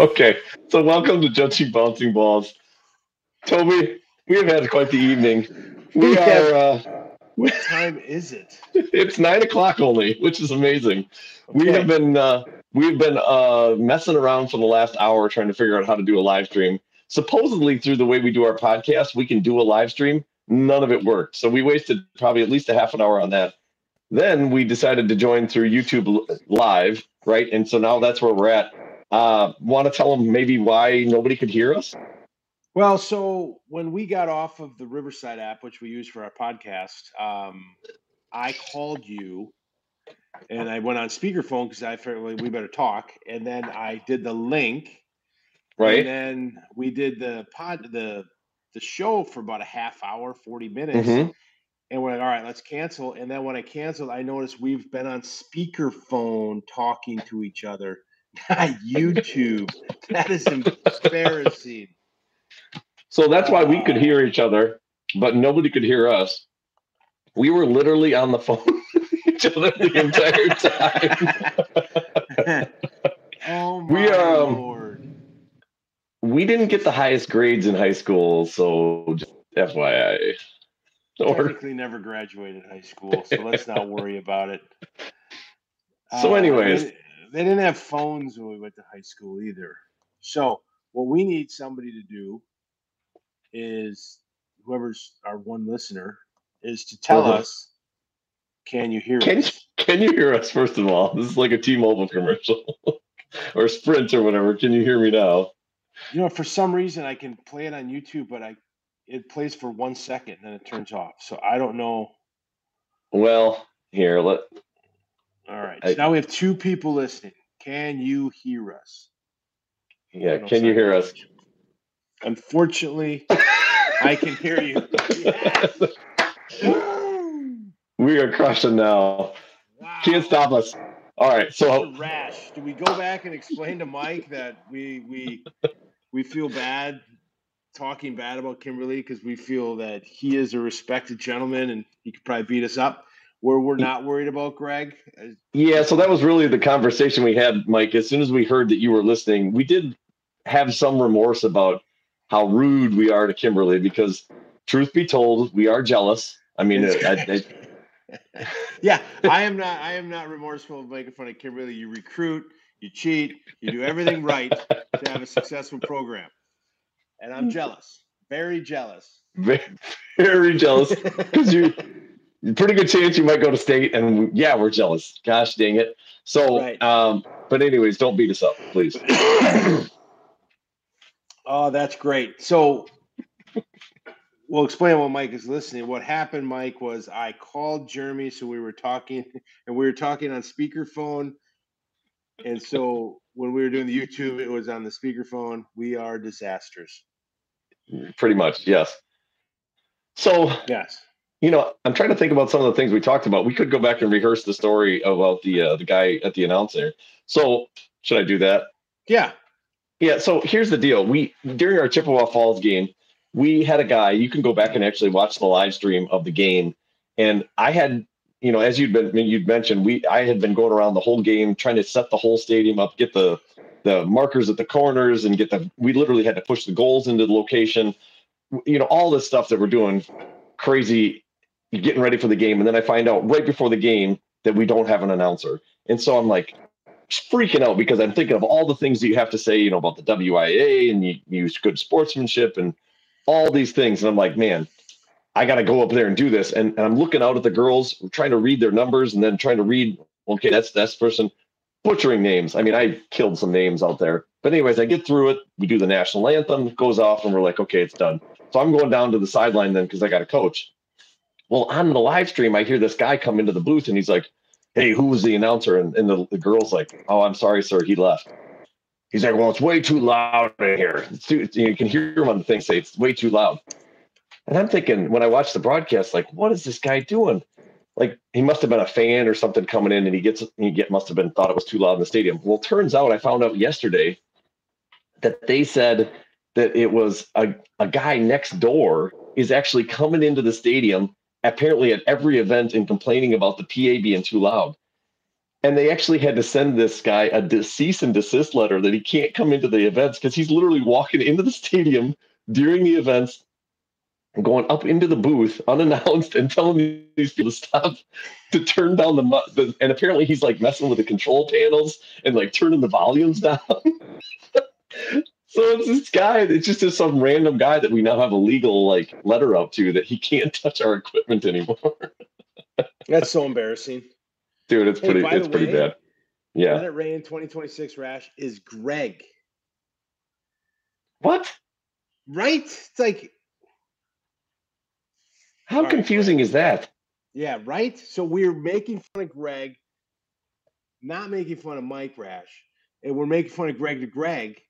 okay, so welcome to Judging Bouncing Balls. Toby, we have had quite the evening. We are. Uh, what time is it? It's nine o'clock only, which is amazing. Okay. We have been uh, we've been uh, messing around for the last hour trying to figure out how to do a live stream. Supposedly, through the way we do our podcast, we can do a live stream. None of it worked, so we wasted probably at least a half an hour on that. Then we decided to join through YouTube Live, right? And so now that's where we're at. Uh, Want to tell them maybe why nobody could hear us? Well, so when we got off of the Riverside app, which we use for our podcast, um, I called you and I went on speakerphone because I figured we better talk. And then I did the link. Right. And then we did the pod the the show for about a half hour, 40 minutes. Mm-hmm. And we're like, all right, let's cancel. And then when I canceled, I noticed we've been on speakerphone talking to each other, YouTube. that is embarrassing. So that's why we could hear each other, but nobody could hear us. We were literally on the phone each other the entire time. oh my we, um, lord. We didn't get the highest grades in high school, so just FYI. Technically never graduated high school, so let's not worry about it. So, anyways, uh, they, they didn't have phones when we went to high school either. So, what we need somebody to do is whoever's our one listener is to tell uh-huh. us can you hear can, us? Can you hear us first of all? This is like a T-Mobile commercial or Sprint or whatever. Can you hear me now? You know, for some reason I can play it on YouTube, but I it plays for one second and then it turns off. So I don't know. Well, here let. All right. So now we have two people listening. Can you hear us? Yeah. Can you hear us? Unfortunately, I can hear you. we are crushing now. Wow. Can't stop us. All right, so rash. Do we go back and explain to Mike that we we we feel bad talking bad about Kimberly because we feel that he is a respected gentleman and he could probably beat us up. Where we're not worried about Greg. Yeah, so that was really the conversation we had, Mike. As soon as we heard that you were listening, we did have some remorse about how rude we are to Kimberly because, truth be told, we are jealous. I mean, I, I, yeah, I am not. I am not remorseful of making fun of Kimberly. You recruit, you cheat, you do everything right to have a successful program, and I'm mm. jealous, very jealous, very, very jealous because you. Pretty good chance you might go to state, and yeah, we're jealous. Gosh dang it! So, right. um, but anyways, don't beat us up, please. Oh, that's great. So we'll explain what Mike is listening. What happened, Mike, was I called Jeremy, so we were talking, and we were talking on speakerphone. And so when we were doing the YouTube, it was on the speakerphone. We are disasters. Pretty much, yes. So yes, you know, I'm trying to think about some of the things we talked about. We could go back and rehearse the story about the uh, the guy at the announcer. So should I do that? Yeah. Yeah, so here's the deal. We during our Chippewa Falls game, we had a guy. You can go back and actually watch the live stream of the game, and I had, you know, as you'd been you'd mentioned, we I had been going around the whole game trying to set the whole stadium up, get the the markers at the corners, and get the. We literally had to push the goals into the location. You know, all this stuff that we're doing, crazy, getting ready for the game, and then I find out right before the game that we don't have an announcer, and so I'm like, freaking out because I'm thinking of all the things that you have to say, you know, about the WIAA and you use good sportsmanship and all these things. And I'm like, man, I got to go up there and do this. And, and, I'm looking out at the girls, trying to read their numbers and then trying to read, okay, that's that's person butchering names. I mean, I killed some names out there. But anyways, I get through it. We do the national anthem, goes off, and we're like, okay, it's done. So I'm going down to the sideline then because I got a coach. Well, on the live stream, I hear this guy come into the booth and he's like, hey, who was the announcer? And, and the, the girl's like, oh, I'm sorry, sir, he left. He's like, well, it's way too loud in here. Too, you can hear him on the thing say it's way too loud. And I'm thinking when I watch the broadcast, like, what is this guy doing? Like he must have been a fan or something coming in, and he gets he get must have been thought it was too loud in the stadium. Well, turns out I found out yesterday that they said that it was a, a guy next door is actually coming into the stadium apparently at every event and complaining about the PA being too loud. and they actually had to send this guy a cease and desist letter that he can't come into the events because he's literally walking into the stadium during the events going up into the booth unannounced and telling these people to stop to turn down the, the and apparently he's like messing with the control panels and like turning the volumes down so it's this guy it's just just some random guy that we now have a legal like letter up to that he can't touch our equipment anymore. That's so embarrassing. Dude it's hey, pretty it's pretty way, bad. Yeah. let it rain 2026 rash is greg. What? Right? It's like how confusing is that? Yeah, right. So we're making fun of Greg, not making fun of Mike Rash, and we're making fun of Greg to Greg.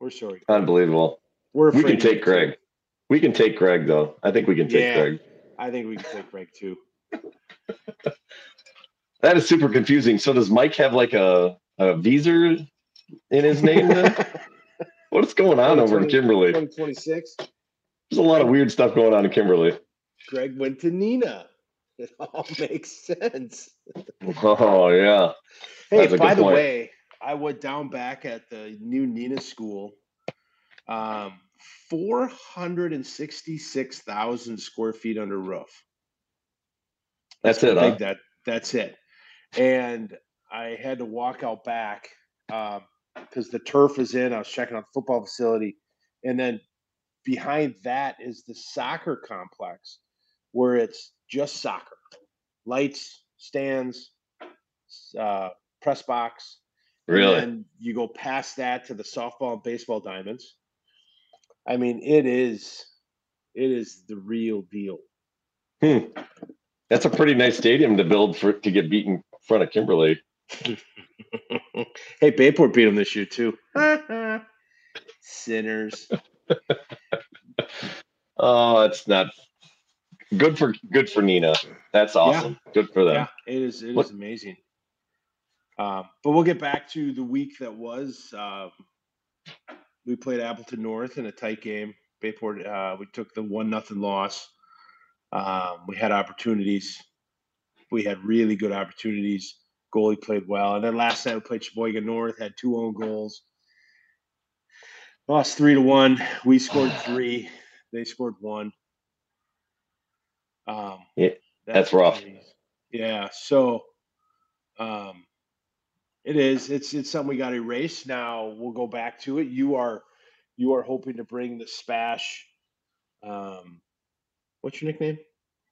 We're sorry. Unbelievable. We're we can take Greg. We can take Greg though. I think we can take yeah, Greg. I think we can take Greg too. that is super confusing. So does Mike have like a a visa in his name? What's going on over in Kimberly? 2026. There's a lot of weird stuff going on in Kimberly. Greg went to Neenah. It all makes sense. Oh yeah. Hey, by the point. way, I went down back at the new Neenah school. Um, four hundred and sixty-six thousand square feet under roof. That's, that's it. Huh? That that's it. And I had to walk out back because um, the turf is in. I was checking out the football facility, and then behind that is the soccer complex where it's just soccer lights stands uh, press box really and you go past that to the softball and baseball diamonds i mean it is it is the real deal hmm. that's a pretty nice stadium to build for to get beaten in front of kimberly hey bayport beat them this year too sinners oh, it's not good for good for Neenah. That's awesome. Yeah. Good for them. Yeah, it is. It what? is amazing. Um, but we'll get back to the week that was. Um, we played Appleton North in a tight game. Bayport. Uh, we took the one nothing loss. Um, we had opportunities. We had really good opportunities. Goalie played well, and then last night we played Sheboygan North. Had two own goals. Lost three to one. We scored three. They scored one. Um, yeah, that's, that's rough. Yeah. So, um, it is. It's it's something we got to erase. Now we'll go back to it. You are you are hoping to bring the Spash. Um, what's your nickname?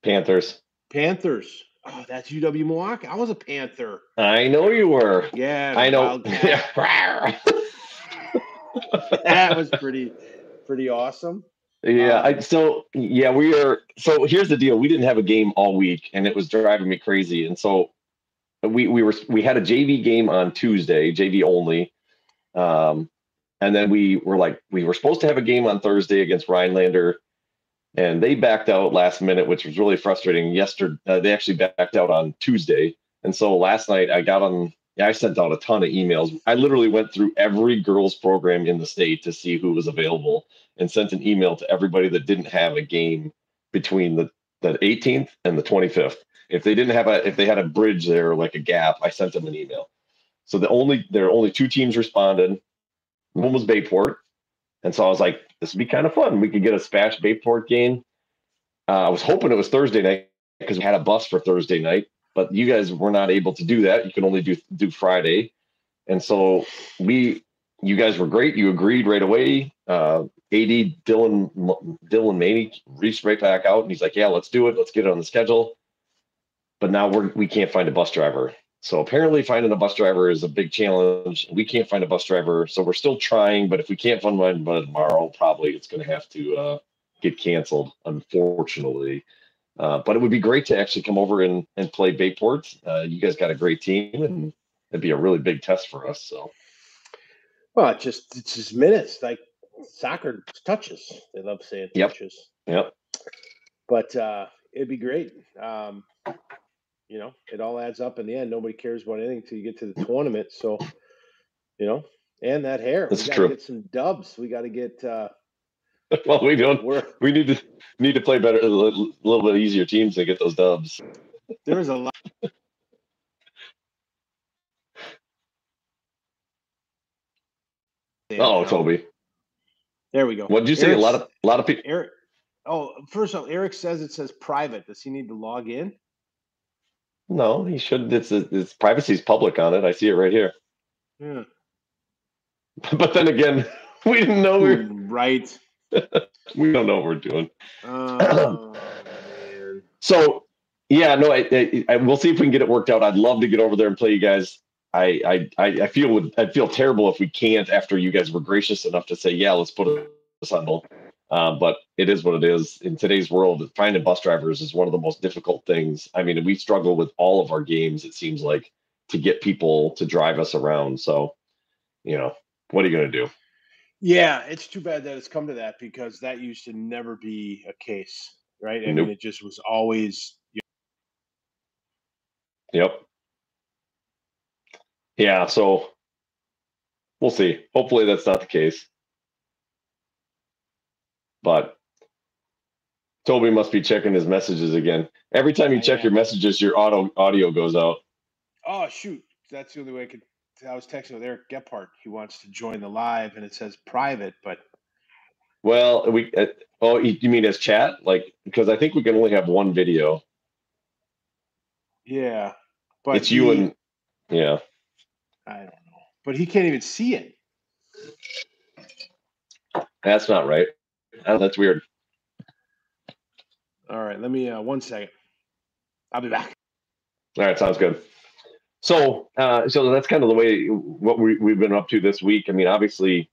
Panthers. Panthers. Oh, that's UW Milwaukee. I was a Panther. I know you were. Yeah, I know. that was pretty pretty awesome. Yeah, um, I, so yeah, we are. So here's the deal: we didn't have a game all week, and it was driving me crazy. And so we we were we had a JV game on Tuesday, JV only, um, and then we were like we were supposed to have a game on Thursday against Rhinelander, and they backed out last minute, which was really frustrating. Yesterday, uh, they actually backed out on Tuesday, and so last night I got on yeah, I sent out a ton of emails. I literally went through every girls program in the state to see who was available and sent an email to everybody that didn't have a game between the, the 18th and the 25th. If they didn't have a if they had a bridge there like a gap, I sent them an email. So the only there are only two teams responded. One was Bayport. And so I was like, this would be kind of fun. We could get a Spash Bayport game. Uh, I was hoping it was Thursday night because we had a bus for Thursday night but you guys were not able to do that. You can only do do Friday, and so we, you guys were great. You agreed right away. Uh, AD Dylan Dylan Maney reached right back out, and he's like, "Yeah, let's do it. Let's get it on the schedule." But now we're we can't find a bus driver. So apparently, finding a bus driver is a big challenge. We can't find a bus driver, so we're still trying. But if we can't find one by tomorrow, probably it's going to have to uh, get canceled. Unfortunately. Uh, but it would be great to actually come over and, and play Bayport. Uh, you guys got a great team, and it'd be a really big test for us. So, well, it just it's just minutes like soccer touches. They love saying yep. touches. Yep. But uh, it'd be great. Um, you know, it all adds up in the end. Nobody cares about anything until you get to the tournament. So, you know, and that hair. That's we gotta true. get some dubs. We gotta get uh well we don't we're, we need to need to play better a little, little bit easier teams and get those dubs. There's a lot Oh, Toby. There we go. What did you Eric's, say? A lot of a lot of people. Eric. Oh, first of all, Eric says it says private. Does he need to log in? No, he should. It's it's privacy's public on it. I see it right here. Yeah. But then again, we didn't know we were, right. we don't know what we're doing. Oh. So yeah, no, I, I, I we'll see if we can get it worked out. I'd love to get over there and play you guys. I I I I feel would I feel terrible if we can't after you guys were gracious enough to say yeah, let's put a Sunday. Um, but it is what it is. In today's world, finding bus drivers is one of the most difficult things. I mean, we struggle with all of our games. It seems like to get people to drive us around. So, you know, what are you going to do? Yeah, it's too bad that it's come to that because that used to never be a case, right? I Nope. mean, it just was always You know. Yep. Yeah, so we'll see. Hopefully that's not the case. But Toby must be checking his messages again. Every time you I check am. your messages, your auto audio goes out. Oh shoot, that's the only way I could. I was texting with Eric Gephardt. He wants to join the live, and it says private, but Well, we uh, oh, you mean as chat? Like because I think we can only have one video. yeah, but it's you and yeah. I don't know, but he can't even see it. That's not right. Oh, that's weird. All right, let me uh, one second. I'll be back. All right, sounds good. So, uh, so that's kind of the way what we, we've been up to this week. I mean, obviously,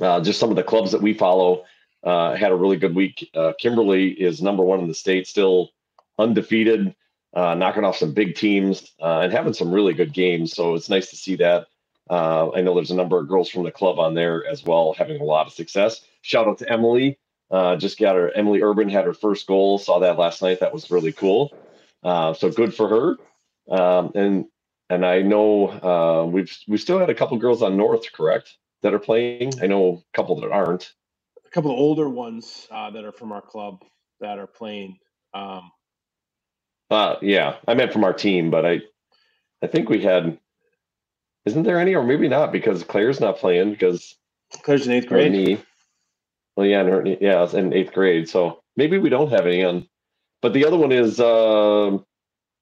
uh, just some of the clubs that we follow uh, had a really good week. Uh, Kimberly is number one in the state, still undefeated, uh, knocking off some big teams uh, and having some really good games. So it's nice to see that. Uh, I know there's a number of girls from the club on there as well, having a lot of success. Shout out to Emily. Uh, just got her. Emily Urban had her first goal. Saw that last night. That was really cool. Uh, so good for her. Um, and and I know uh, we've we still had a couple girls on North, correct, that are playing. I know a couple that aren't. A couple of older ones uh, that are from our club that are playing. Um, Uh, yeah, I meant from our team, but I I think we had. Isn't there any, or maybe not, because Claire's not playing because Claire's in eighth grade. Well, yeah, and her knee, yeah, it's in eighth grade, so maybe we don't have any on. But the other one is uh,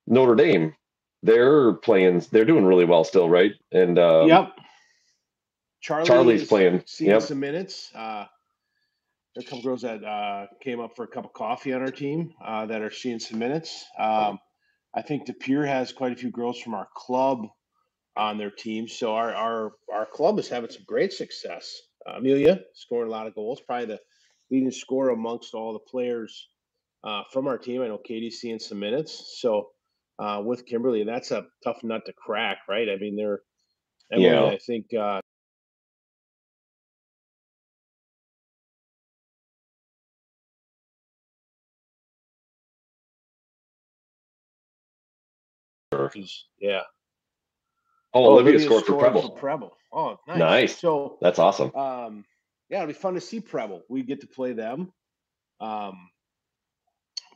Notre Dame. They're playing. They're doing really well still, right? And uh, yep. Charlie Charlie's playing. Seeing Yep. some minutes. Uh, there are a couple girls that uh, came up for a cup of coffee on our team uh, that are seeing some minutes. Um, I think De Pere has quite a few girls from our club on their team. So our our our club is having some great success. Uh, Amelia scoring a lot of goals, probably the leading scorer amongst all the players uh, from our team. I know Katie's seeing some minutes. So uh, with Kimberly, that's a tough nut to crack, right? I mean, they're Emily, Yeah. I think uh, yeah. Oh, Olivia, scored for Preble. Preble. Oh, nice. Nice. So That's awesome. um, yeah, it'll be fun to see Preble. We get to play them. Um,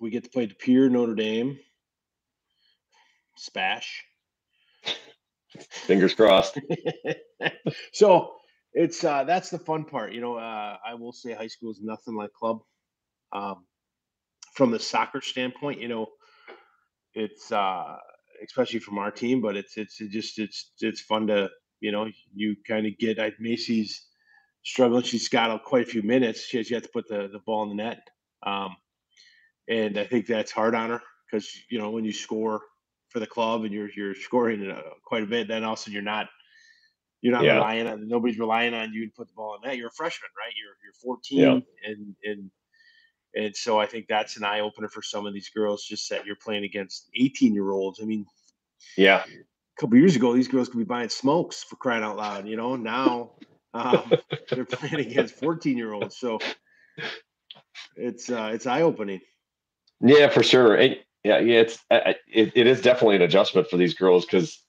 we get to play De Pere, Notre Dame, Spash. Fingers crossed. so it's uh, that's the fun part. You know, uh, I will say high school is nothing like club. Um, from the soccer standpoint, you know, it's uh, especially from our team, but it's it's it just it's it's fun to you know you kind of get. I Macy's struggling. She's got a, quite a few minutes. She has yet to put the the ball in the net, um, and I think that's hard on her because you know when you score for the club and you're you're scoring uh, quite a bit, then all of a sudden you're not you're not Yeah. relying on nobody's relying on you to put the ball in net. You're a freshman, right? You're you're 14, and and and so I think that's an eye opener for some of these girls. Just that you're playing against 18 year olds. I mean, Yeah. a couple years ago, these girls could be buying smokes for crying out loud. You know, now um, they're playing against 14 year olds. So it's uh, it's eye opening. Yeah, for sure. It, yeah, yeah, it's it, it is definitely an adjustment for these girls because,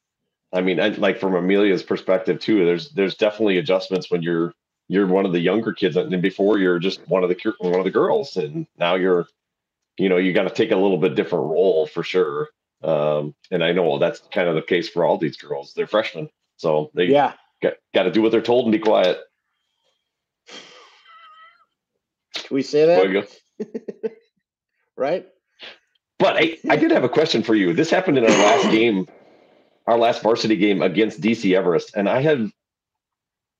I mean, I, like from Amelia's perspective too. There's there's definitely adjustments when you're you're one of the younger kids, and before you're just one of the one of the girls, and now you're, you know, you got to take a little bit different role for sure. Um, and I know that's kind of the case for all these girls. They're freshmen, so they yeah got, got to do what they're told and be quiet. Can we say that? right. But I, I did have a question for you. This happened in our last game, our last varsity game against DC Everest, and I had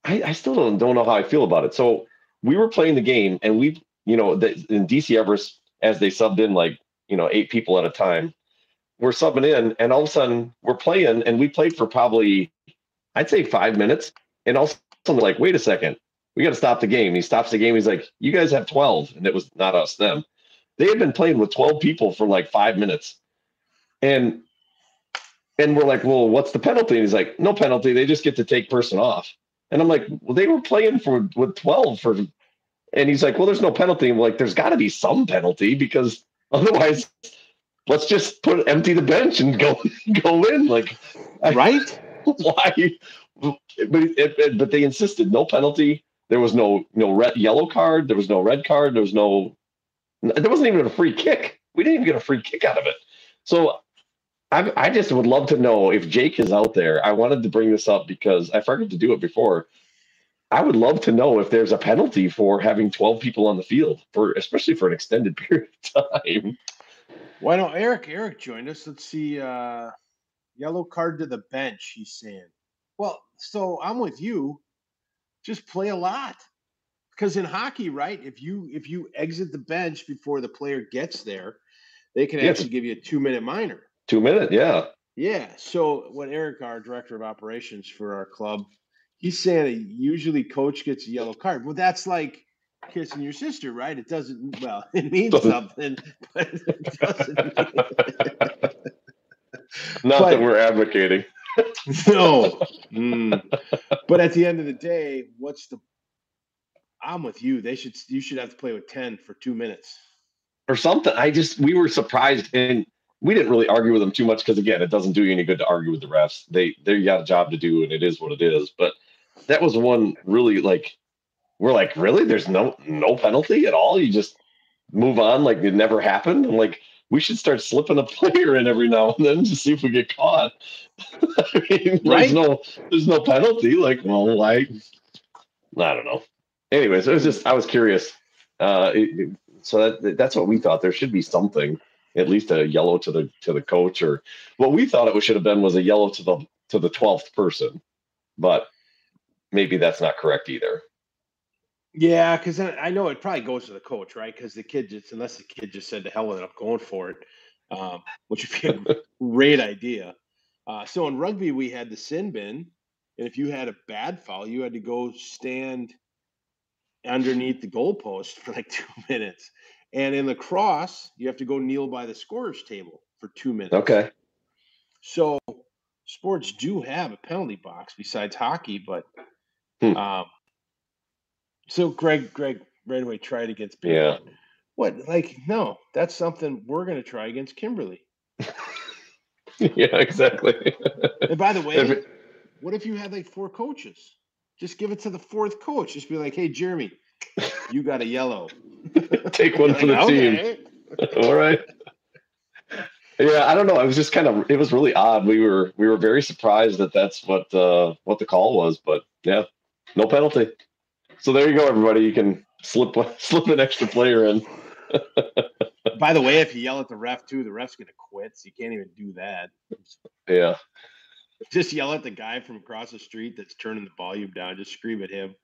I, I still don't, don't know how I feel about it. So we were playing the game, and we, you know, the, in DC Everest, as they subbed in like you know eight people at a time, we're subbing in, and all of a sudden we're playing, and we played for probably, I'd say five minutes, and all of a sudden like, wait a second, we got to stop the game. He stops the game. He's like, you guys have twelve, and it was not us, them they had been playing with 12 people for like five minutes. And and we're like, well, what's the penalty? And he's like, no penalty. They just get to take person off. And I'm like, well, they were playing for with 12 for and he's like, well, there's no penalty. We're like, there's gotta be some penalty because otherwise let's just put empty the bench and go go in. Like right? why? But it, but they insisted no penalty. There was no no red yellow card. There was no red card. There was no there wasn't even a free kick. We didn't even get a free kick out of it. So I, I just would love to know if Jake is out there. I wanted to bring this up because I forgot to do it before. I would love to know if there's a penalty for having 12 people on the field for especially for an extended period of time. Why don't Eric Eric join us? Let's see uh yellow card to the bench, he's saying. Well, so I'm with you. Just play a lot because in hockey, right? If you if you exit the bench before the player gets there, they can actually give you a two minute minor. Two minute, yeah. Yeah. So what Eric, our director of operations for our club, he's saying that usually coach gets a yellow card. Well, that's like kissing your sister, right? It doesn't well, it means something, but it doesn't Not but, that we're advocating. no. Mm. But at the end of the day, what's the I'm with you. They should you should have to play with 10 for two minutes. Or something. I just we were surprised and we didn't really argue with them too much because again, it doesn't do you any good to argue with the refs. They they got a job to do and it is what it is. But that was one really like we're like, really? There's no no penalty at all? You just move on like it never happened? I'm like, we should start slipping a player in every now and then to see if we get caught. I mean, right? there's no there's no penalty. Like, well, I I don't know anyways, it was just I was curious. Uh, it, so that, that's what we thought. There should be something, at least a yellow to the to the coach, or what we thought it should have been was a yellow to the to the twelfth person, but maybe that's not correct either. Yeah, because I know it probably goes to the coach, right? Because the kid just unless the kid just said to hell with it, I'm going for it, um, which would be a great idea. Uh, so in rugby, we had the sin bin, and if you had a bad foul, you had to go stand underneath the goalpost for like two minutes. And in lacrosse, you have to go kneel by the scorer's table for two minutes. Okay. So sports do have a penalty box besides hockey, but hmm. um, so Greg, Greg right away tried against Big Yeah. What like no, that's something we're gonna try against Kimberly. yeah, exactly. and by the way, it, what if you had like four coaches? Just give it to the fourth coach. Just be like, hey, Jeremy, you got a yellow. Take one for the okay. team. All right. Yeah, I don't know. It was just kind of it was really odd. We were we were very surprised that that's what uh what the call was, but yeah, no penalty. So there you go, everybody. You can slip slip an extra player in. By the way, if you yell at the ref too, the ref's gonna quit. So you can't even do that. Yeah. Just yell at the guy from across the street that's turning the volume down. Just scream at him.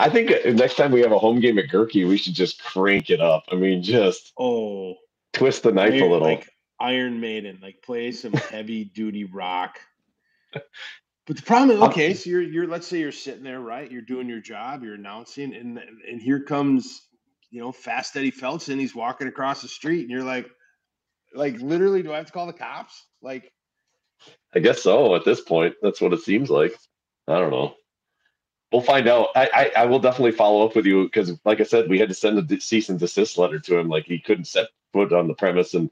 I think uh, next time we have a home game at Goerke, we should just crank it up. I mean, just oh, twist the knife Iron, a little. Like Iron Maiden, like play some heavy duty rock. But the problem is, okay, so you're you're let's say you're sitting there, right? You're doing your job, you're announcing, and and here comes, you know, Fast Eddie Phelps, and he's walking across the street, and you're like, like literally, do I have to call the cops? Like, I guess so. At this point, that's what it seems like. I don't know. We'll find out. I, I, I will definitely follow up with you because, like I said, we had to send a cease and desist letter to him. Like he couldn't set foot on the premise and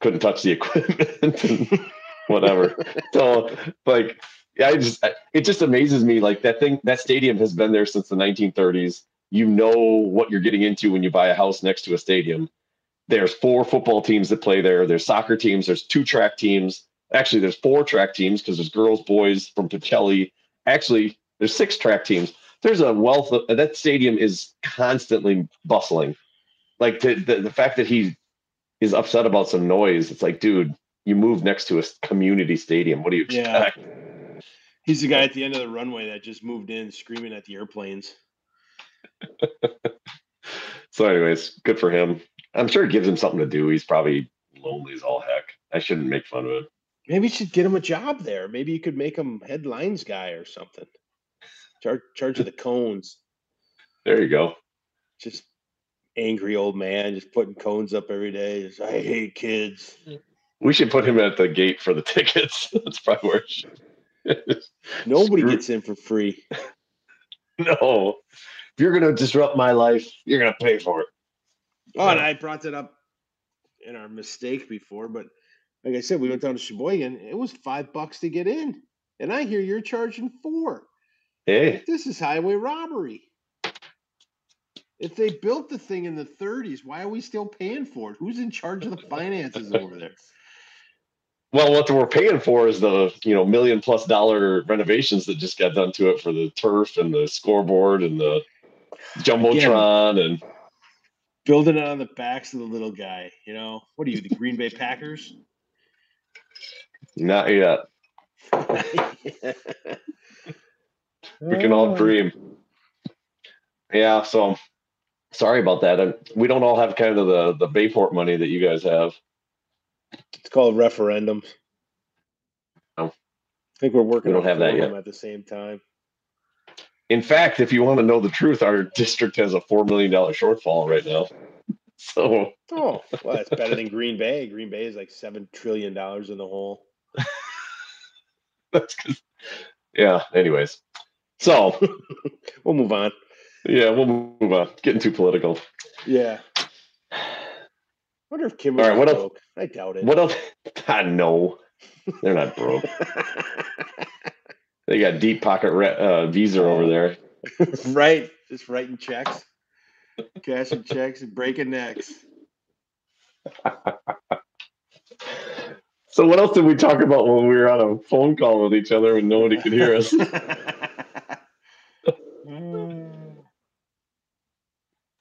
couldn't touch the equipment and whatever. so, like, yeah, I just it just amazes me. Like that thing, that stadium has been there since the 1930s. You know what you're getting into when you buy a house next to a stadium. There's four football teams that play there. There's soccer teams. There's two track teams Actually, there's four track teams because there's girls, boys from Pacelli. Actually, there's six track teams. there's a wealth of that stadium is constantly bustling. Like the, the the fact that he is upset about some noise, it's like, dude, you move next to a community stadium. What do you expect? Yeah. He's the guy at the end of the runway that just moved in screaming at the airplanes. so, anyways, good for him. I'm sure it gives him something to do. He's probably lonely as all heck. I shouldn't make fun of him. Maybe you should get him a job there. Maybe you could make him headlines guy or something. Charge charge of the cones. There you go. Just angry old man, just putting cones up every day. Just, I hate kids. We should put him at the gate for the tickets. That's probably where. It should. Nobody Screw. gets in for free. No, if you're gonna disrupt my life, you're gonna pay for it. Oh, and I brought that up in our mistake before, but like I said, we went down to Sheboygan. It was five bucks to get in, and I hear you're charging four. Hey, this is highway robbery. If they built the thing in the 30s, why are we still paying for it? Who's in charge of the finances over there? Well, what we're paying for is the you know million plus dollar renovations that just got done to it for the turf and the scoreboard and the jumbotron Again, and building it on the backs of the little guy. You know, what are you, the Green Bay Packers? Not yet. we can all mm. dream. Yeah, so sorry about that. Uh, we don't all have kind of the the Bayport money that you guys have. It's called referendums. Oh. I think we're working. We don't have that yet at the same time. In fact, if you want to know the truth, our district has a four million dollar shortfall right now. So, oh, well, that's better than Green Bay. Green Bay is like seven trillion dollars in the hole. that's because, yeah. Anyways, so we'll move on. Yeah, we'll move on. Getting too political. Yeah. I wonder if Kim. All right, what broke. else? I doubt it. What else? I know they're not broke. they got deep pocket re- uh, Visa over there. right, just writing checks, cashing checks, and breaking necks. so, what else did we talk about when we were on a phone call with each other and nobody could hear us?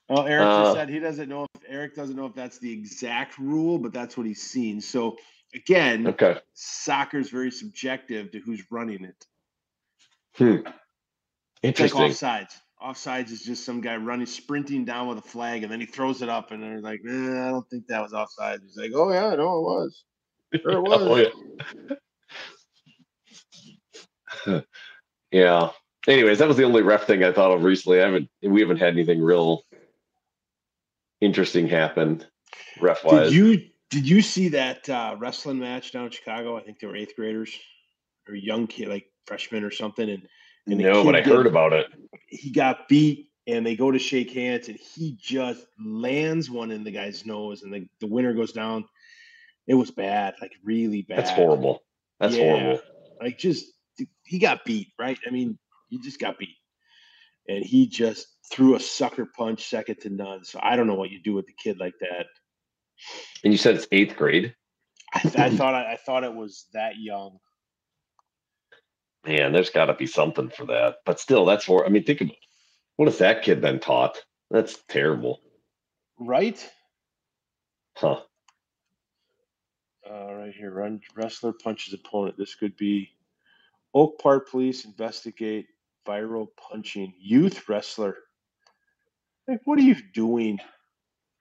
Well, Eric uh, said he doesn't know if Eric doesn't know if that's the exact rule, but that's what he's seen. So again, okay, soccer is very subjective to who's running it. Hmm. Interesting. Like offsides. Offsides is just some guy running, sprinting down with a flag, and then he throws it up, and they're like, eh, "I don't think that was offside." He's like, "Oh yeah, no, it was. Sure, it was." oh, yeah. yeah. Anyways, that was the only ref thing I thought of recently. I haven't. We haven't had anything real interesting happened ref wise. Did you did you see that uh, wrestling match down in Chicago? I think they were eighth graders or young kid, like freshmen or something. And, and no, but I heard about it. He got beat, and they go to shake hands, and he just lands one in the guy's nose, and the, the winner goes down. It was bad, like really bad. That's horrible. That's yeah, horrible. Like just he got beat, right? I mean, he just got beat, and he just threw a sucker punch second to none. So I don't know what you do with a kid like that. And you said it's eighth grade. I, th- I thought I, I, thought it was that young. Man, there's got to be something for that. But still, that's for. I mean, think about what has that kid been taught? That's terrible. Right? Huh. Uh, right here, run wrestler punches opponent. This could be Oak Park Police investigate viral punching youth wrestler like, what are you doing?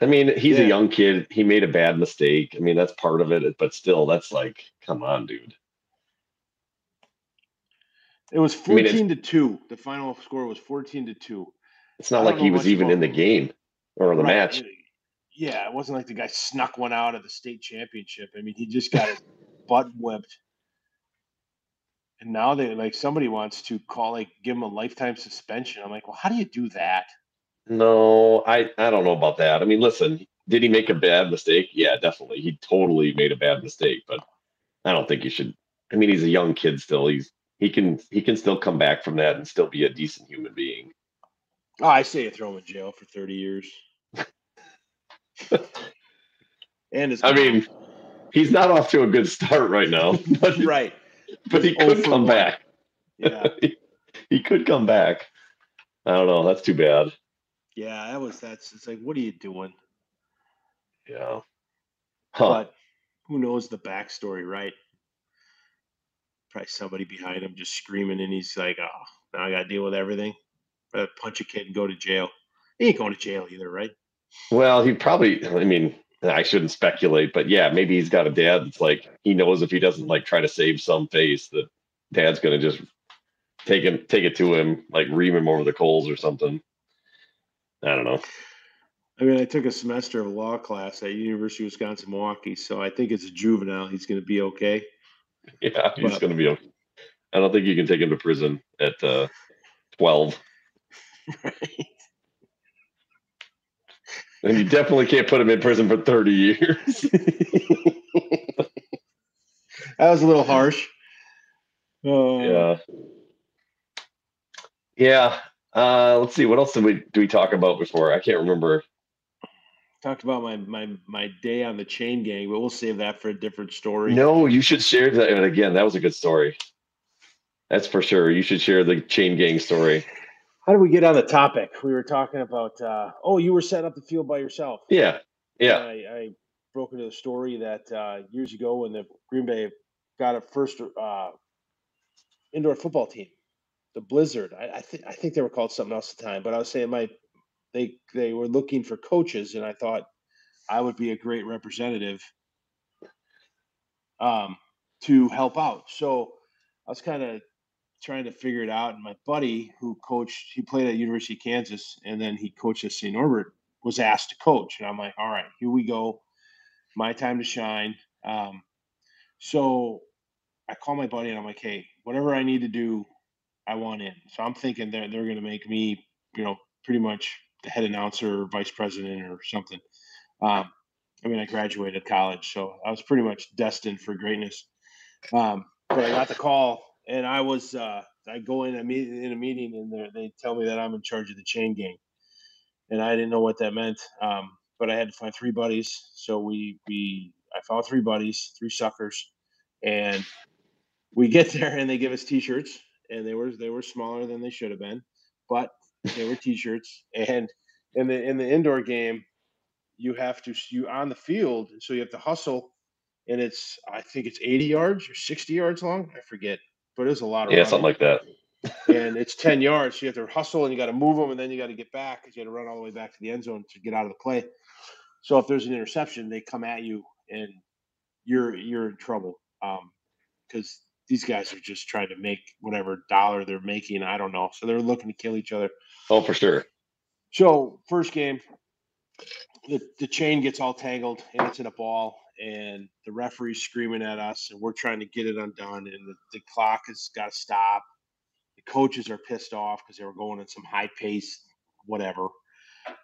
I mean, he's yeah. a young kid. He made a bad mistake. I mean, that's part of it, but still, that's like, come on, dude. It was 14 I mean, to 2. The final score was 14 to 2. It's not like he was even in the game or the right. match. Yeah, it wasn't like the guy snuck one out of the state championship. I mean, he just got his butt whipped. And now they like somebody wants to call like give him a lifetime suspension. I'm like, well, how do you do that? No, I I don't know about that. I mean, listen, did he make a bad mistake? Yeah, definitely. He totally made a bad mistake, but I don't think you should. I mean, he's a young kid still. He's he can he can still come back from that and still be a decent human being. Oh, I say you throw him in jail for thirty years. and his I mean, he's not off to a good start right now. But, right. But he could come back. Yeah. he, he could come back. I don't know. That's too bad. Yeah, that was that's. It's like, what are you doing? Yeah. Huh. But who knows the backstory, right? Probably somebody behind him just screaming, and he's like, "Oh, now I got to deal with everything." Rather punch a kid and go to jail. He ain't going to jail either, right? Well, he probably. I mean, I shouldn't speculate, but yeah, maybe he's got a dad that's like he knows if he doesn't like try to save some face, that dad's gonna just take him, take it to him, like ream him over the coals or something. I don't know. I mean, I took a semester of law class at University of Wisconsin Milwaukee, so I think it's a juvenile. He's going to be okay. Yeah, he's But- gonna be okay. I don't think you can take him to prison at uh, twelve, Right. And you definitely can't put him in prison for thirty years. that was a little harsh. Uh, yeah, yeah. Uh, let's see. What else did we do we talk about before? I can't remember. Talked about my my my day on the chain gang, but we'll save that for a different story. No, you should share that. And again, that was a good story. That's for sure. You should share the chain gang story. How did we get on the topic? We were talking about. Uh, oh, you were setting up the field by yourself. Yeah, yeah. I, I broke into the story that uh, years ago when the Green Bay got a first uh, indoor football team, the Blizzard. I, I think I think they were called something else at the time, but I was saying my they they were looking for coaches, and I thought I would be a great representative um, to help out. So I was kind of trying to figure it out, and my buddy who coached, he played at University of Kansas, and then he coached at St. Norbert was asked to coach, and I'm like, all right, here we go, my time to shine. Um, so I call my buddy and I'm like, hey, whatever I need to do, I want in. So I'm thinking they're they're going to make me, you know, pretty much the head announcer or vice president or something. Um, I mean, I graduated college, so I was pretty much destined for greatness. Um, but I got the call, and I was uh, I go in a meet in a meeting, and they tell me that I'm in charge of the chain gang, and I didn't know what that meant. Um, but I had to find three buddies, so we we I found three buddies, three suckers, and we get there, and they give us T-shirts, and they were they were smaller than they should have been, but they were T-shirts, and in the in the indoor game, you have to you on the field, so you have to hustle, and it's I think it's 80 yards or 60 yards long, I forget, but it's a lot of Yeah, running something like that. and it's 10 yards. So you have to hustle and you got to move them and then you got to get back because you got to run all the way back to the end zone to get out of the play. So if there's an interception, they come at you and you're you're in trouble um, because these guys are just trying to make whatever dollar they're making. I don't know. So they're looking to kill each other. Oh, for sure. So first game, the, the chain gets all tangled and it's in a ball, and the referee's screaming at us, and we're trying to get it undone, and the, the clock has got to stop. The coaches are pissed off because they were going at some high pace, whatever.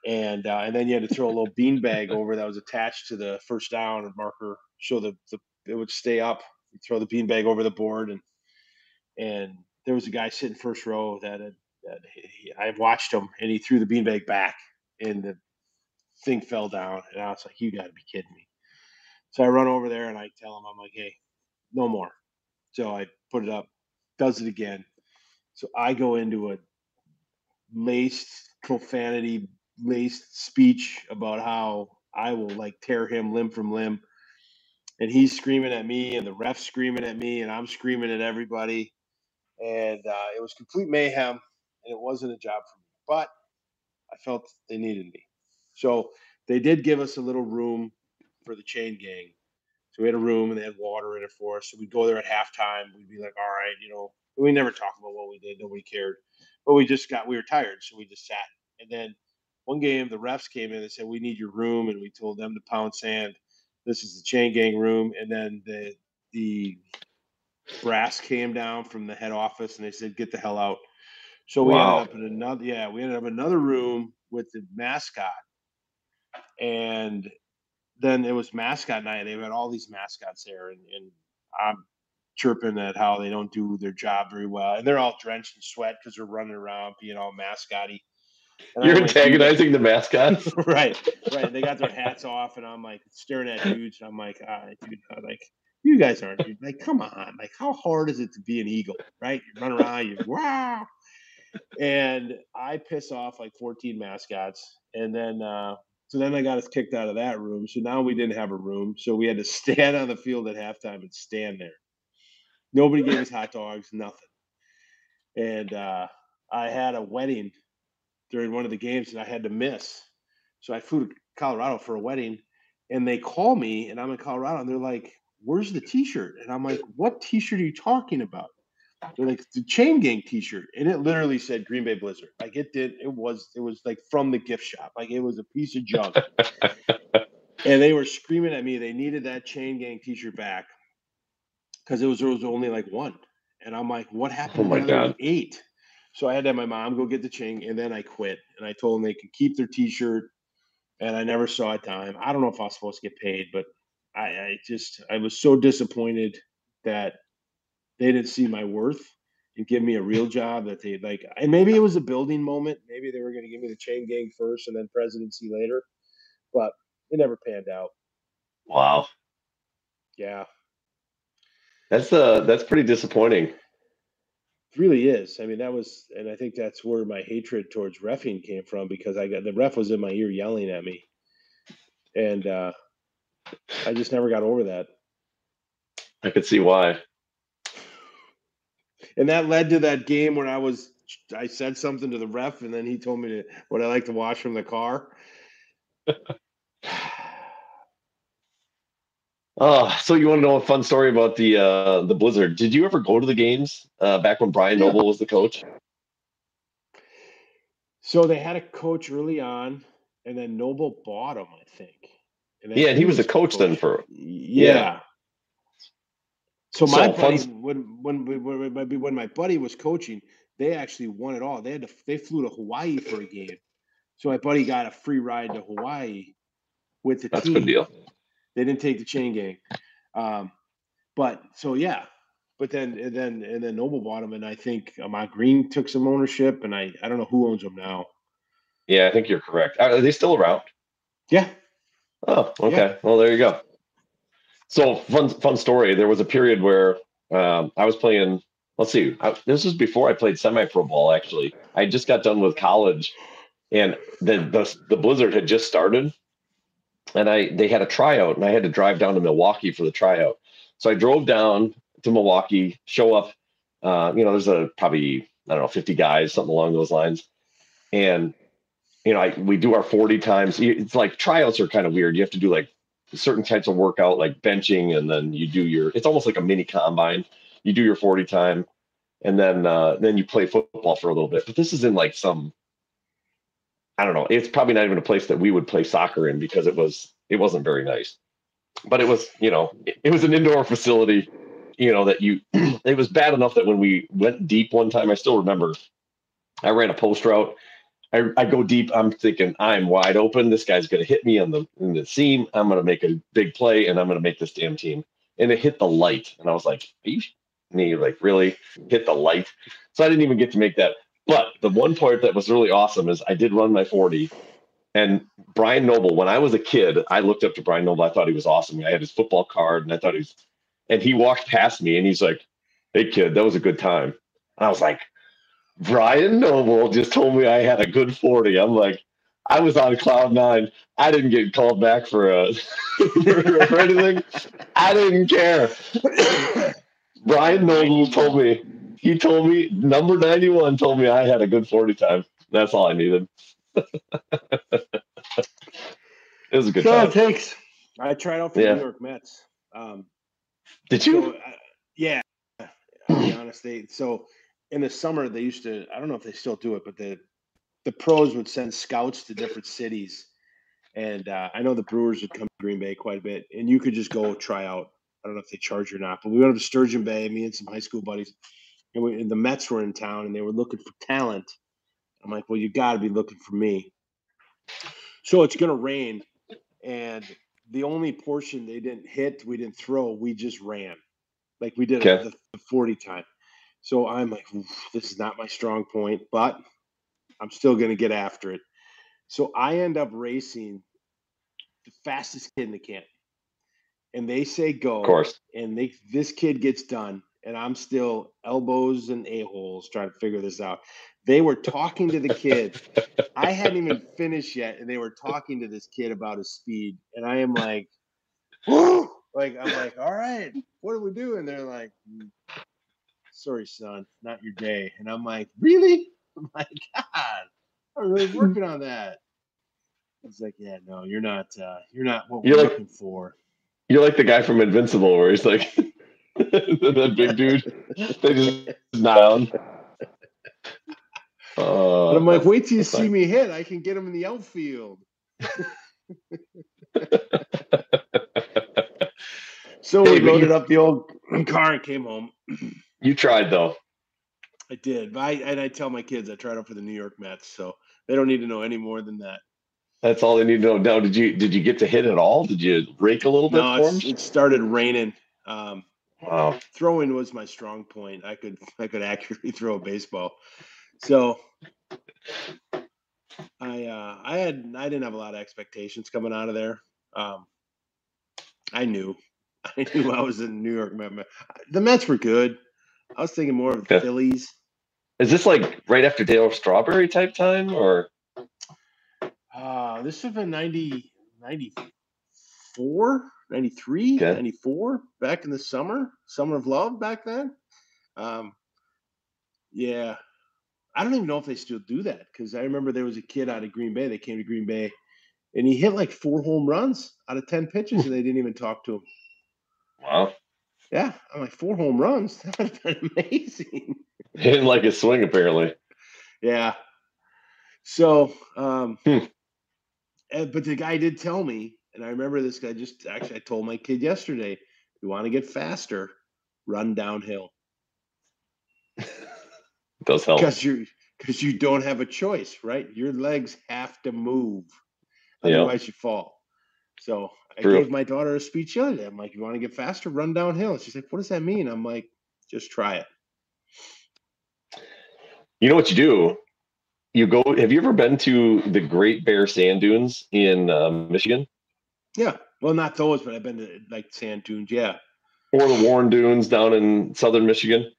And uh, and then you had to throw a little beanbag over that was attached to the first down and marker, so the, the it would stay up. You throw the beanbag over the board, and and there was a guy sitting first row that had, that he, I watched him, and he threw the beanbag back, and the thing fell down, and I was like, "You got to be kidding me!" So I run over there and I tell him, "I'm like, hey, no more." So I put it up, does it again. So I go into a laced profanity laced speech about how I will like tear him limb from limb. And he's screaming at me, and the ref's screaming at me, and I'm screaming at everybody. And uh, it was complete mayhem, and it wasn't a job for me. But I felt they needed me. So they did give us a little room for the chain gang. So we had a room and they had water in it for us. So we'd go there at halftime. We'd be like, all right, you know, we never talked about what we did. Nobody cared. But we just got, we were tired. So we just sat. And then one game, the refs came in and said, we need your room. And we told them to pound sand. This is the chain gang room. And then the, the brass came down from the head office and they said, get the hell out. So we Wow. ended up in another, yeah, we ended up in another room with the mascot. And then it was mascot night. They've had all these mascots there, and, and I'm chirping at how they don't do their job very well, and they're all drenched in sweat because they're running around being all mascotty. And You're I'm like, antagonizing the mascots. right, right. They got their hats off, and I'm like staring at dudes. And I'm like, ah, dude, I'm like you guys aren't, dude. Like, come on, like how hard is it to be an eagle, right? You run around, you wow. and I piss off like 14 mascots. And then, uh, so then I got us kicked out of that room. So now we didn't have a room. So we had to stand on the field at halftime and stand there. Nobody gave us hot dogs, nothing. And uh, I had a wedding during one of the games and I had to miss. So I flew to Colorado for a wedding and they call me and I'm in Colorado and they're like, Where's the t shirt? And I'm like, What t shirt are you talking about? They're like the chain gang t-shirt. And it literally said Green Bay Blizzard. Like it did, it was, it was like from the gift shop. Like it was a piece of junk. and they were screaming at me. They needed that chain gang t-shirt back. Cause it was there was only like one. And I'm like, what happened? Oh my God. Eight. So I had to have my mom go get the chain and then I quit. And I told them they could keep their t-shirt. And I never saw a dime. I don't know if I was supposed to get paid, but I, I just I was so disappointed that they didn't see my worth and give me a real job that they like and maybe it was a building moment. Maybe they were going to give me the chain gang first and then presidency later but it never panned out. Wow. Yeah. That's uh that's pretty disappointing. It really is. I mean that was and i think that's where my hatred towards refing came from because i got the ref was in my ear yelling at me. And uh i just never got over that. I could see why and that led to that game where I was I said something to the ref, and then he told me to, what I like to watch from the car. oh, so you want to know a fun story about the uh, the Blizzard? Did you ever go to the games uh, back when Brian Noble yeah. was the coach? So they had a coach early on, and then Noble bought him, I think. And yeah, and he was a coach, coach, then for yeah. yeah. So my so buddy, when, when when when my buddy was coaching, they actually won it all. They had to they flew to Hawaii for a game, so my buddy got a free ride to Hawaii with the That's team. That's a good deal. They didn't take the chain gang, um, but so yeah. But then and then and then Noble bought them, and I think Ahman Green took some ownership, and I I don't know who owns them now. Yeah, I think you're correct. Are they still around? Yeah. Oh, okay. Yeah. Well, there you go. So fun, fun story. There was a period where um, I was playing. Let's see. I, this was before I played semi-pro ball. Actually, I just got done with college, and the, the the Blizzard had just started, and I they had a tryout, and I had to drive down to Milwaukee for the tryout. So I drove down to Milwaukee, show up. Uh, you know, there's a probably I don't know 50 guys, something along those lines, and you know, I, we do our 40 times. It's like tryouts are kind of weird. You have to do like certain types of workout like benching and then you do your it's almost like a mini combine. You do your 40 time and then uh then you play football for a little bit. But this is in like some i don't know it's probably not even a place that we would play soccer in because it was it wasn't very nice. But it was you know it, it was an indoor facility you know that you it was bad enough that when we went deep one time i still remember i ran a post route I, I go deep. I'm thinking I'm wide open. This guy's going to hit me on the in the seam. I'm going to make a big play, and I'm going to make this damn team. And it hit the light, and I was like, "Are you?" Like really hit the light. So I didn't even get to make that. But the one part that was really awesome is I did run my 40, and Brian Noble. When I was a kid, I looked up to Brian Noble. I thought he was awesome. I had his football card, and I thought he was. And he walked past me, and he's like, "Hey kid, that was a good time." And I was like, Brian Noble just told me I had a good 40. I'm like, I was on cloud nine. I didn't get called back for, uh, for, for anything. I didn't care. Brian Noble told me, he told me, number 91 told me I had a good 40 time. That's all I needed. it was a good so time. it takes. I tried out for yeah. the New York Mets. Um, Did you? So, uh, yeah. I'll be honest. They, so in the summer they used to i don't know if they still do it but the the pros would send scouts to different cities. And uh, i know the brewers would come to green bay quite a bit and you could just go try out. I don't know if they charge or not but we went up to sturgeon bay me and some high school buddies and, we, and the mets were in town and they were looking for talent. I'm like well you got to be looking for me. So it's going to rain and the only portion they didn't hit we didn't throw we just ran. Like we did okay. the, the 40 time so I'm like, this is not my strong point, but I'm still going to get after it. So I end up racing the fastest kid in the camp. And they say go. Of course. And they this kid gets done and I'm still elbows and a holes trying to figure this out. They were talking to the kid. I hadn't even finished yet, and they were talking to this kid about his speed, and I am like, like I'm like, all right, what do we do? And they're like, "Mm, sorry, son, not your day. And I'm like, really? I'm like, God, I'm really working on that. It's like, yeah, no, you're not. uh You're not what You're we're like- looking for. You're like the guy from Invincible where he's like that big dude. They just down. Uh, But I'm like, wait till you see me hit. I can get him in the outfield. so we loaded up the old car and came home. you tried though. I did, but I and I tell my kids I tried out for the New York Mets, so they don't need to know any more than that. That's all they need to know. Now, did you did you get to hit at all? Did you rake a little bit No, for it's, him? it started raining. Um, Wow. throwing was my strong point. I could I could accurately throw a baseball. So I uh I had I didn't have a lot of expectations coming out of there. Um I knew. I knew I was in New York The Mets were good. I was thinking more of the Okay. Phillies. Is this like right after Dale Strawberry type time, or Uh this would have been 90 94, 93, Okay. 94 back in the summer, summer of love back then. Um yeah. I don't even know if they still do that because I remember there was a kid out of Green Bay that came to Green Bay and he hit like four home runs out of 10 pitches and they didn't even talk to him. wow, Yeah, I'm like, four home runs? That would have been amazing. he didn't like his swing apparently. Yeah. So, um, Hmm. and- but the guy did tell me, and I remember this guy just actually, I told my kid yesterday, if you want to get faster, run downhill does help. because you because you don't have a choice, right? Your legs have to move, otherwise you fall. So I True. gave my daughter a speech the other day. I'm like, you want to get faster, run downhill. She's like, what does that mean? I'm like, just try it. You know what you do? You go. Have you ever been to the Great Bear Sand Dunes in um, Michigan Yeah. Well, not those, but I've been to like sand dunes. Yeah. or the Warren Dunes down in southern Michigan?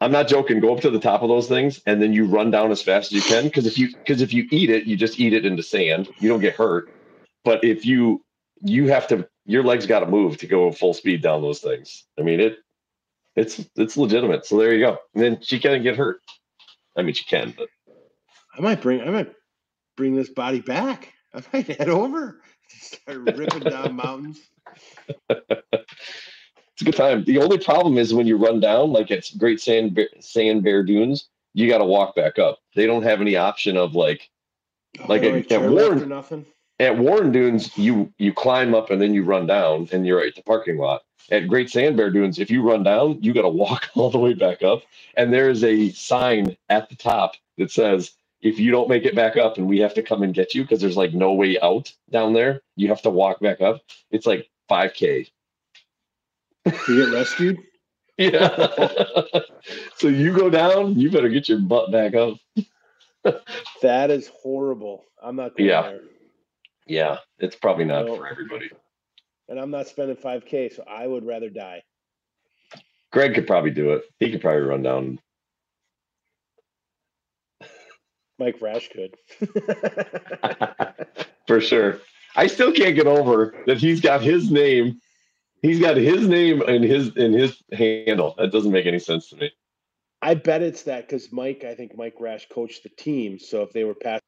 I'm not joking. Go up to the top of those things and then you run down as fast as you can. Because if you because if you eat it, you just eat it into sand. You don't get hurt. But if you you have to, your legs got to move to go full speed down those things. I mean it. It's it's legitimate. So there you go. And then she can't get hurt. I mean she can, but I might bring I might bring this body back. I might head over, start ripping down mountains. it's a good time. The only problem is when you run down, like it's Great Sand Bear, Sand Bear Dunes, you got to walk back up. They don't have any option of like oh, Like Oh, at- right, at chairlift Warren- nothing. At Warren Dunes, you you climb up and then you run down, and you're at the parking lot. At Great Sand Bear Dunes, if you run down, you got to walk all the way back up, and there is a sign at the top that says, "If you don't make it back up, and we have to come and get you because there's like no way out down there, you have to walk back up." It's like 5k. You get rescued. Yeah. so you go down, you better get your butt back up. That is horrible. I'm not going Yeah. there. Yeah, it's probably not No. for everybody. And I'm not spending 5K, so I would rather die. Greg could probably do it. He could probably run down. Mike Rash could. for sure. I still can't get over that he's got his name. He's got his name in his in his handle. That doesn't make any sense to me. I bet it's that because Mike, I think Mike Rash coached the team. So if they were passing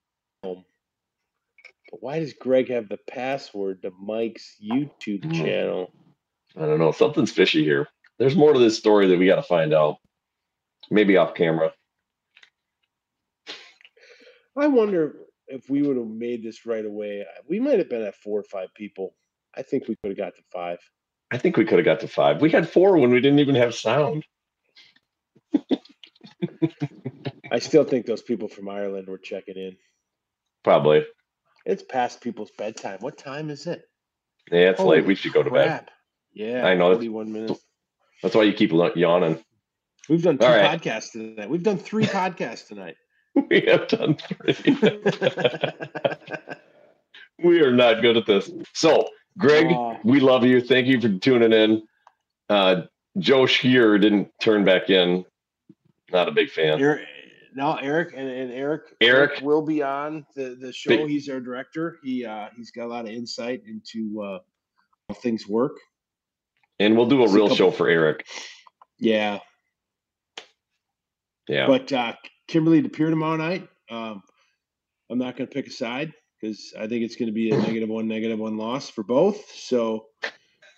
home. But why does Greg have the password to Mike's YouTube Hmm. channel? I don't know. Something's fishy here. There's more to this story that we got to find out. Maybe off camera. I wonder if we would have made this right away. We might have been at four or five people. I think we could have got to five. I think we could have got to five. We had four when we didn't even have sound. I still think those people from Ireland were checking in. Probably. It's past people's bedtime. What time is it? Yeah, it's late. We should go to bed. Yeah, I know. 41 minutes. That's why you keep yawning. We've done two All right. podcasts tonight. We've done three podcasts tonight. we have done three. we are not good at this. So, Greg, we love you. Thank you for tuning in. Uh, Joe Shear didn't turn back in. Not a big fan. Eric, no, Eric and, and Eric, Eric. will be on the, the show. Big- He's our director. He uh, he's got a lot of insight into uh, how things work. And we'll do a It's a real couple- show for Eric. Yeah, Yeah. but uh, Kimberly DePere tomorrow night. Um, I'm not going to pick a side because I think it's going to be a negative one, negative one loss for both. So,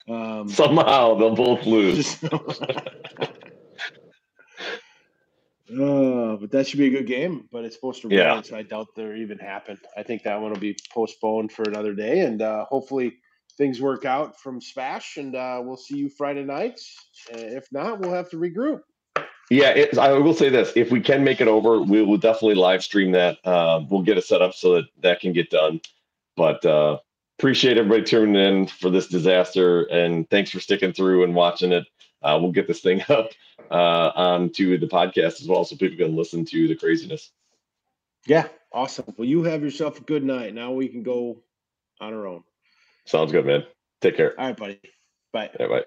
um, Somehow they'll both lose. just- Uh, but that should be a good game. But it's supposed to rain, Yeah. so I doubt they'll even happen. I think that one will be postponed for another day, and uh, hopefully things work out from SPASH, and uh, we'll see you Friday nights. Uh, if not, we'll have to regroup. Yeah, it, I will say this: if we can make it over, we will definitely live stream that. Um, we'll get it set up so that that can get done. But uh, appreciate everybody tuning in for this disaster, and thanks for sticking through and watching it. Uh, we'll get this thing up uh, onto the podcast as well, so people can listen to the craziness. Yeah, awesome. Well, you have yourself a good night. Now we can go on our own. Sounds good, man. Take care. All right, buddy. Bye. Bye bye.